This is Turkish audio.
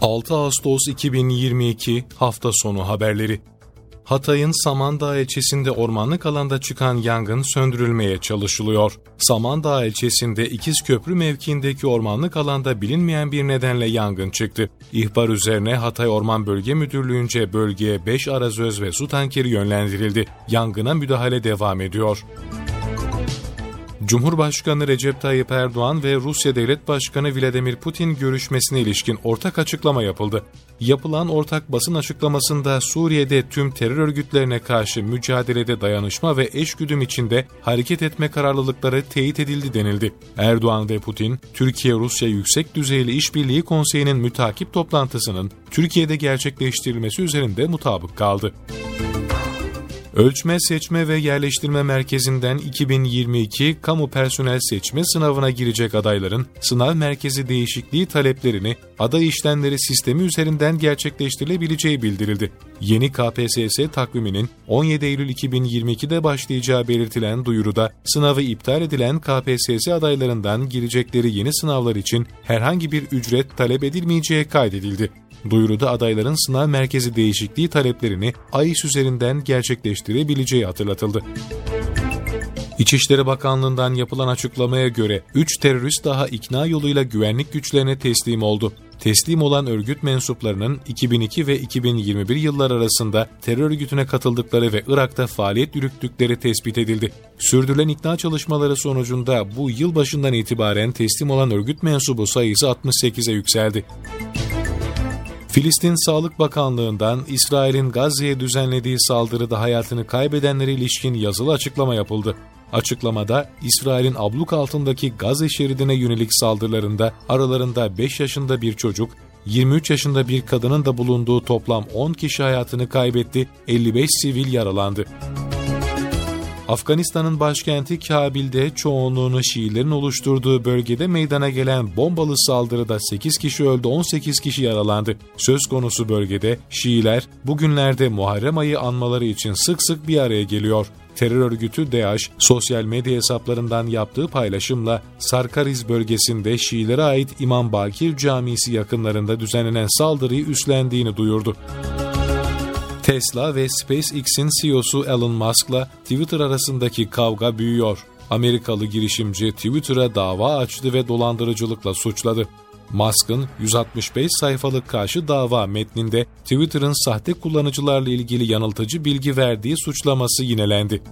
6 Ağustos 2022 hafta sonu haberleri. Hatay'ın Samandağ ilçesinde ormanlık alanda çıkan yangın söndürülmeye çalışılıyor. Samandağ ilçesinde İkizköprü mevkiindeki ormanlık alanda bilinmeyen bir nedenle yangın çıktı. İhbar üzerine Hatay Orman Bölge Müdürlüğü'nce bölgeye 5 arazöz ve su tankeri yönlendirildi. Yangına müdahale devam ediyor. Cumhurbaşkanı Recep Tayyip Erdoğan ve Rusya Devlet Başkanı Vladimir Putin görüşmesine ilişkin ortak açıklama yapıldı. Yapılan ortak basın açıklamasında Suriye'de tüm terör örgütlerine karşı mücadelede dayanışma ve eşgüdüm içinde hareket etme kararlılıkları teyit edildi denildi. Erdoğan ve Putin, Türkiye-Rusya Yüksek Düzeyli İşbirliği Konseyi'nin mütakip toplantısının Türkiye'de gerçekleştirilmesi üzerinde mutabık kaldı. Ölçme, Seçme ve Yerleştirme Merkezi'nden 2022 kamu personel seçme sınavına girecek adayların sınav merkezi değişikliği taleplerini aday işlemleri sistemi üzerinden gerçekleştirilebileceği bildirildi. Yeni KPSS takviminin 17 Eylül 2022'de başlayacağı belirtilen duyuruda sınavı iptal edilen KPSS adaylarından girecekleri yeni sınavlar için herhangi bir ücret talep edilmeyeceği kaydedildi. Duyuruda adayların sınav merkezi değişikliği taleplerini AİS üzerinden gerçekleştirebileceği hatırlatıldı. İçişleri Bakanlığı'ndan yapılan açıklamaya göre 3 terörist daha ikna yoluyla güvenlik güçlerine teslim oldu. Teslim olan örgüt mensuplarının 2002 ve 2021 yıllar arasında terör örgütüne katıldıkları ve Irak'ta faaliyet yürüttükleri tespit edildi. Sürdürülen ikna çalışmaları sonucunda bu yıl başından itibaren teslim olan örgüt mensubu sayısı 68'e yükseldi. Filistin Sağlık Bakanlığı'ndan İsrail'in Gazze'ye düzenlediği saldırıda hayatını kaybedenlere ilişkin yazılı açıklama yapıldı. Açıklamada İsrail'in abluk altındaki Gazze şeridine yönelik saldırılarında aralarında 5 yaşında bir çocuk, 23 yaşında bir kadının da bulunduğu toplam 10 kişi hayatını kaybetti, 55 sivil yaralandı. Afganistan'ın başkenti Kabil'de çoğunluğunu Şiilerin oluşturduğu bölgede meydana gelen bombalı saldırıda 8 kişi öldü 18 kişi yaralandı. Söz konusu bölgede Şiiler bugünlerde Muharrem ayı anmaları için sık sık bir araya geliyor. Terör örgütü DAEŞ sosyal medya hesaplarından yaptığı paylaşımla Sarkariz bölgesinde Şiilere ait İmam Bakir Camisi yakınlarında düzenlenen saldırıyı üstlendiğini duyurdu. Tesla ve SpaceX'in CEO'su Elon Musk'la Twitter arasındaki kavga büyüyor. Amerikalı girişimci Twitter'a dava açtı ve dolandırıcılıkla suçladı. Musk'ın 165 sayfalık karşı dava metninde Twitter'ın sahte kullanıcılarla ilgili yanıltıcı bilgi verdiği suçlaması yinelendi.